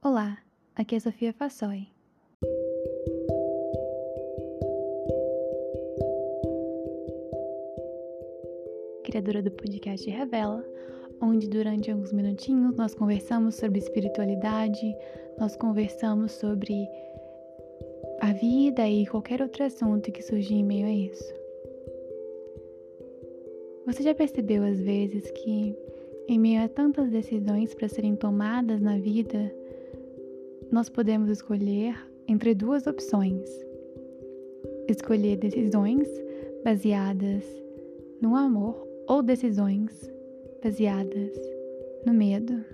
Olá, aqui é Sofia Fassoi. Criadora do podcast Revela, onde durante alguns minutinhos nós conversamos sobre espiritualidade, nós conversamos sobre a vida e qualquer outro assunto que surgir em meio a isso. Você já percebeu às vezes que, em meio a tantas decisões para serem tomadas na vida, nós podemos escolher entre duas opções: escolher decisões baseadas no amor ou decisões baseadas no medo.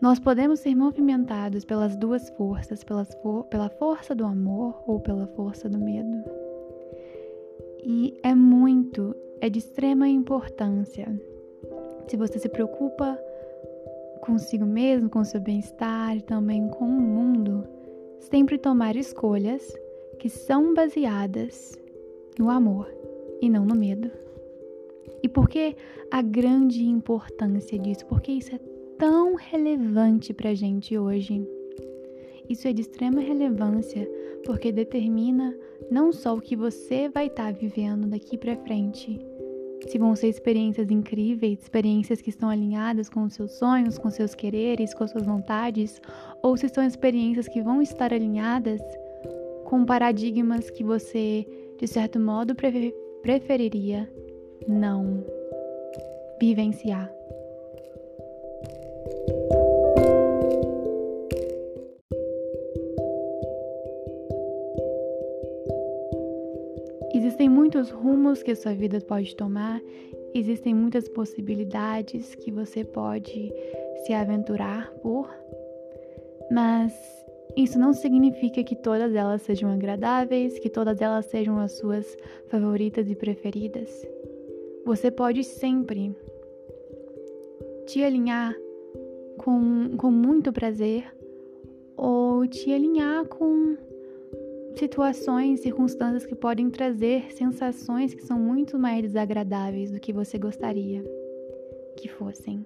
Nós podemos ser movimentados pelas duas forças, for pela força do amor ou pela força do medo. E é muito, é de extrema importância. Se você se preocupa consigo mesmo, com seu bem-estar e também com o mundo, sempre tomar escolhas que são baseadas no amor e não no medo. E por que a grande importância disso? Porque isso é tão relevante para a gente hoje. Isso é de extrema relevância porque determina não só o que você vai estar tá vivendo daqui para frente, se vão ser experiências incríveis, experiências que estão alinhadas com os seus sonhos, com seus quereres, com suas vontades, ou se são experiências que vão estar alinhadas com paradigmas que você, de certo modo, preferiria não vivenciar. Muitos rumos que a sua vida pode tomar, existem muitas possibilidades que você pode se aventurar por, mas isso não significa que todas elas sejam agradáveis, que todas elas sejam as suas favoritas e preferidas. Você pode sempre te alinhar com, com muito prazer ou te alinhar com situações, circunstâncias que podem trazer sensações que são muito mais desagradáveis do que você gostaria que fossem.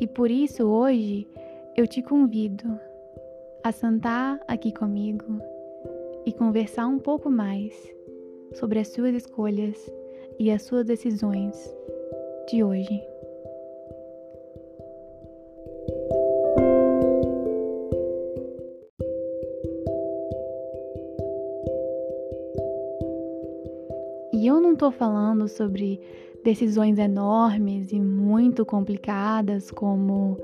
E por isso hoje eu te convido a sentar aqui comigo e conversar um pouco mais sobre as suas escolhas e as suas decisões de hoje. E eu não estou falando sobre decisões enormes e muito complicadas como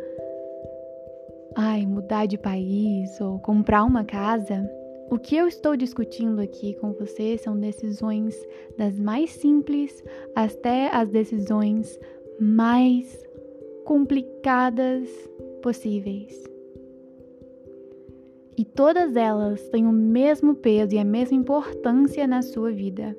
ai, mudar de país ou comprar uma casa. O que eu estou discutindo aqui com você são decisões das mais simples até as decisões mais complicadas possíveis. E todas elas têm o mesmo peso e a mesma importância na sua vida.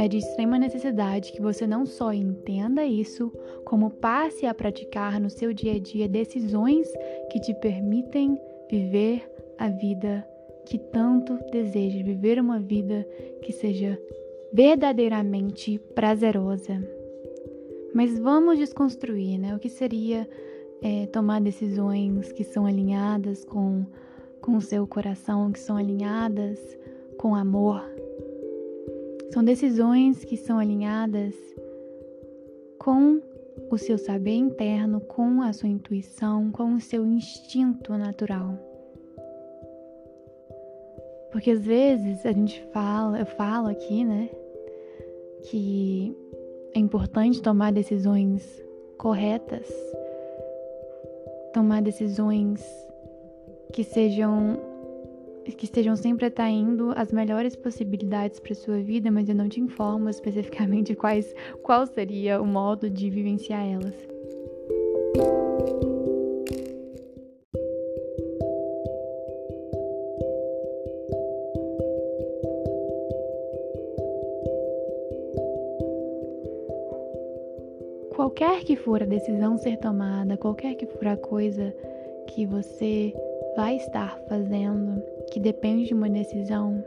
É de extrema necessidade que você não só entenda isso, como passe a praticar no seu dia a dia decisões que te permitem viver a vida que tanto deseja, viver uma vida que seja verdadeiramente prazerosa. Mas vamos desconstruir, né? O que seria é, tomar decisões que são alinhadas com, com o seu coração, que são alinhadas com amor, são decisões que são alinhadas com o seu saber interno, com a sua intuição, com o seu instinto natural. Porque às vezes a gente fala, eu falo aqui, né, que é importante tomar decisões corretas, tomar decisões que sejam que estejam sempre atraindo as melhores possibilidades para sua vida, mas eu não te informo especificamente quais, qual seria o modo de vivenciar elas. Qualquer que for a decisão ser tomada, qualquer que for a coisa que você vai estar fazendo, que depende de uma decisão,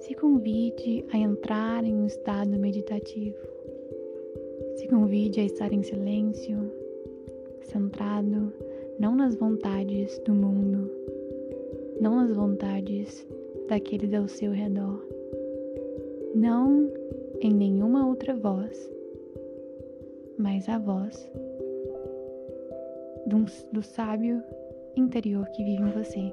se convide a entrar em um estado meditativo. Se convide a estar em silêncio, centrado não nas vontades do mundo, não nas vontades daqueles ao seu redor, não em nenhuma outra voz, mas a voz do, sábio interior que vive em você.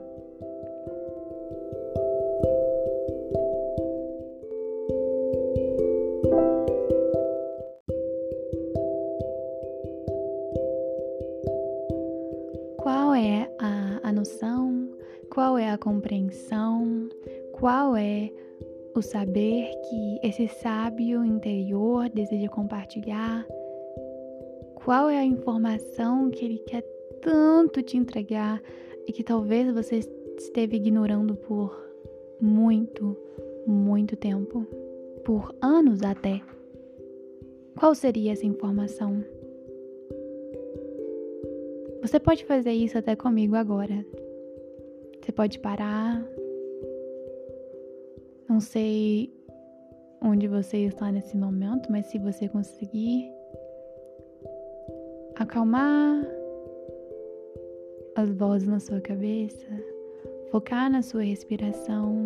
Qual é a, a noção? Qual é a compreensão? Qual é o saber que esse sábio interior deseja compartilhar? Qual é a informação que ele quer tanto te entregar e que talvez você esteve ignorando por muito, muito tempo, por anos até. Qual seria essa informação? Você pode fazer isso até comigo agora. Você pode parar. Não sei onde você está nesse momento, mas se você conseguir acalmar as vozes na sua cabeça, focar na sua respiração.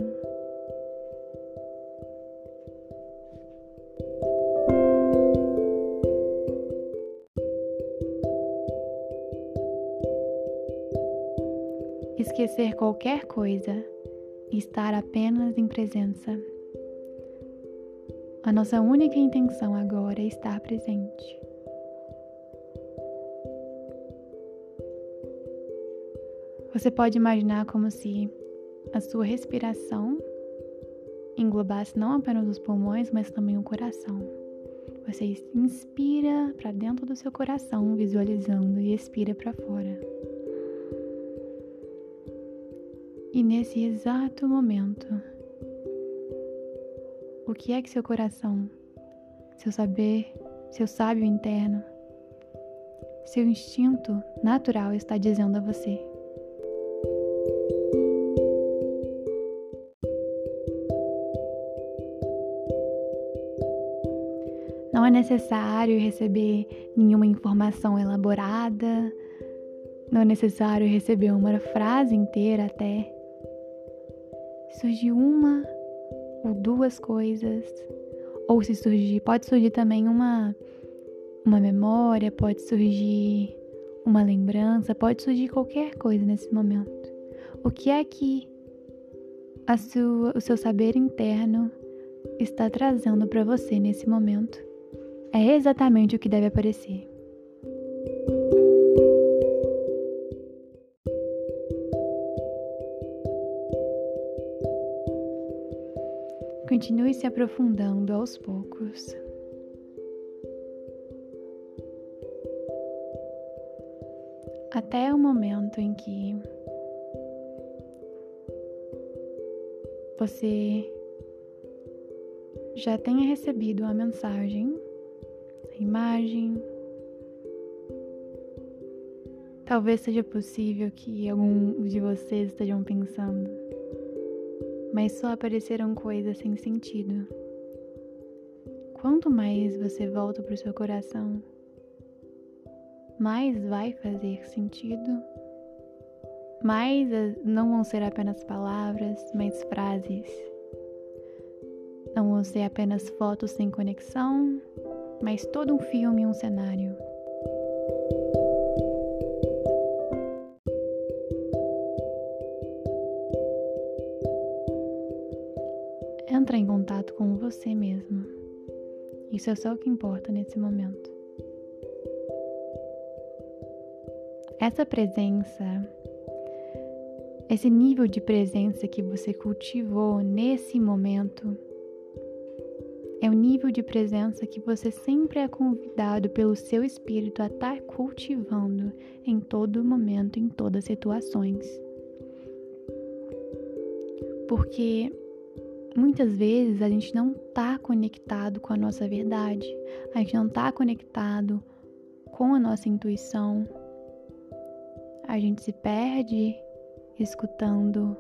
Esquecer qualquer coisa e estar apenas em presença. A nossa única intenção agora é estar presente. Você pode imaginar como se a sua respiração englobasse não apenas os pulmões, mas também o coração. Você inspira para dentro do seu coração, visualizando, e expira para fora. E nesse exato momento, o que é que seu coração, seu saber, seu sábio interno, seu instinto natural está dizendo a você? Necessário receber nenhuma informação elaborada, não é necessário receber uma frase inteira até. Surgir uma ou duas coisas, ou se surgir, pode surgir também uma uma memória, pode surgir uma lembrança, pode surgir qualquer coisa nesse momento. O que é que sua, o seu saber interno está trazendo para você nesse momento? É exatamente o que deve aparecer. Continue se aprofundando aos poucos. Até o momento em que você já tenha recebido a mensagem, imagem. Talvez seja possível que alguns de vocês estejam pensando, mas só apareceram coisas sem sentido. Quanto mais você volta para o seu coração, mais vai fazer sentido mas não vão ser apenas palavras, mas frases. Não vão ser apenas fotos sem conexão, mas todo um filme e um cenário. Entra em contato com você mesmo. Isso é só o que importa nesse momento. Essa presença esse nível de presença que você cultivou nesse momento é o nível de presença que você sempre é convidado pelo seu espírito a estar cultivando em todo momento, em todas as situações. Porque muitas vezes a gente não está conectado com a nossa verdade, a gente não está conectado com a nossa intuição, a gente se perde escutando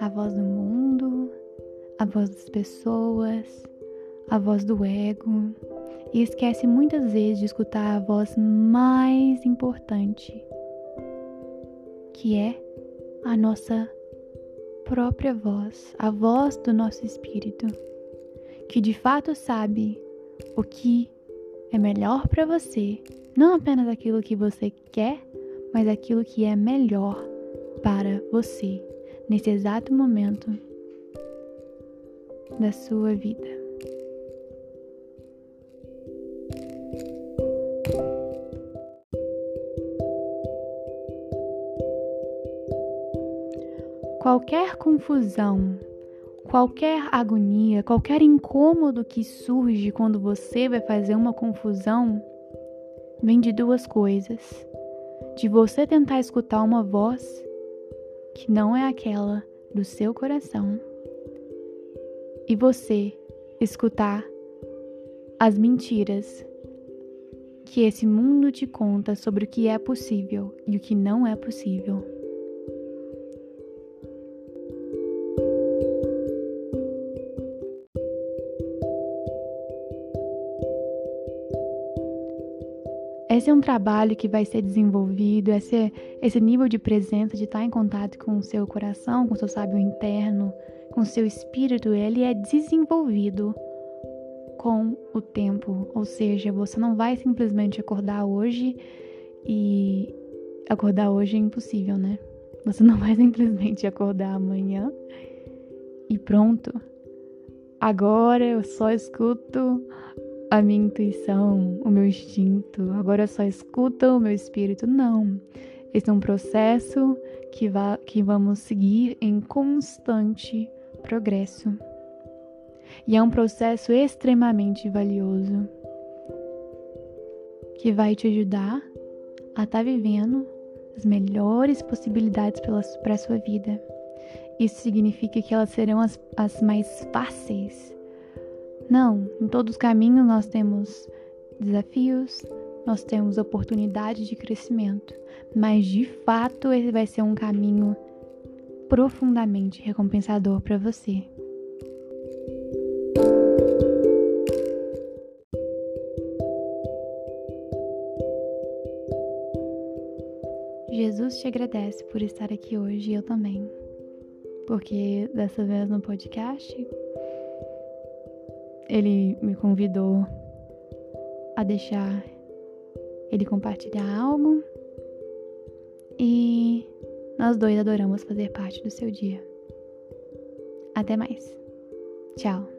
a voz do mundo, a voz das pessoas, a voz do ego e esquece muitas vezes de escutar a voz mais importante, que é a nossa própria voz, a voz do nosso espírito, que de fato sabe o que é melhor para você, não apenas aquilo que você quer, mas aquilo que é melhor para você nesse exato momento da sua vida. Qualquer confusão, qualquer agonia, qualquer incômodo que surge quando você vai fazer uma confusão, vem de duas coisas. De você tentar escutar uma voz que não é aquela do seu coração e você escutar as mentiras que esse mundo te conta sobre o que é possível e o que não é possível. Esse é um trabalho que vai ser desenvolvido, esse, esse nível de presença, de estar em contato com o seu coração, com o seu sábio interno, com o seu espírito, ele é desenvolvido com o tempo. Ou seja, você não vai simplesmente acordar hoje e acordar hoje é impossível, né? Você não vai simplesmente acordar amanhã e pronto. Agora eu só escuto a minha intuição, o meu instinto, agora só escuta o meu espírito. Não. Esse é um processo que, va que vamos seguir em constante progresso. E é um processo extremamente valioso que vai te ajudar a estar tá vivendo as melhores possibilidades para a sua vida. Isso significa que elas serão as, as mais fáceis não, em todos os caminhos nós temos desafios, nós temos oportunidades de crescimento, mas de fato ele vai ser um caminho profundamente recompensador para você. Jesus te agradece por estar aqui hoje e eu também. Porque dessa vez no podcast ele me convidou a deixar ele compartilhar algo e nós dois adoramos fazer parte do seu dia. Até mais. Tchau.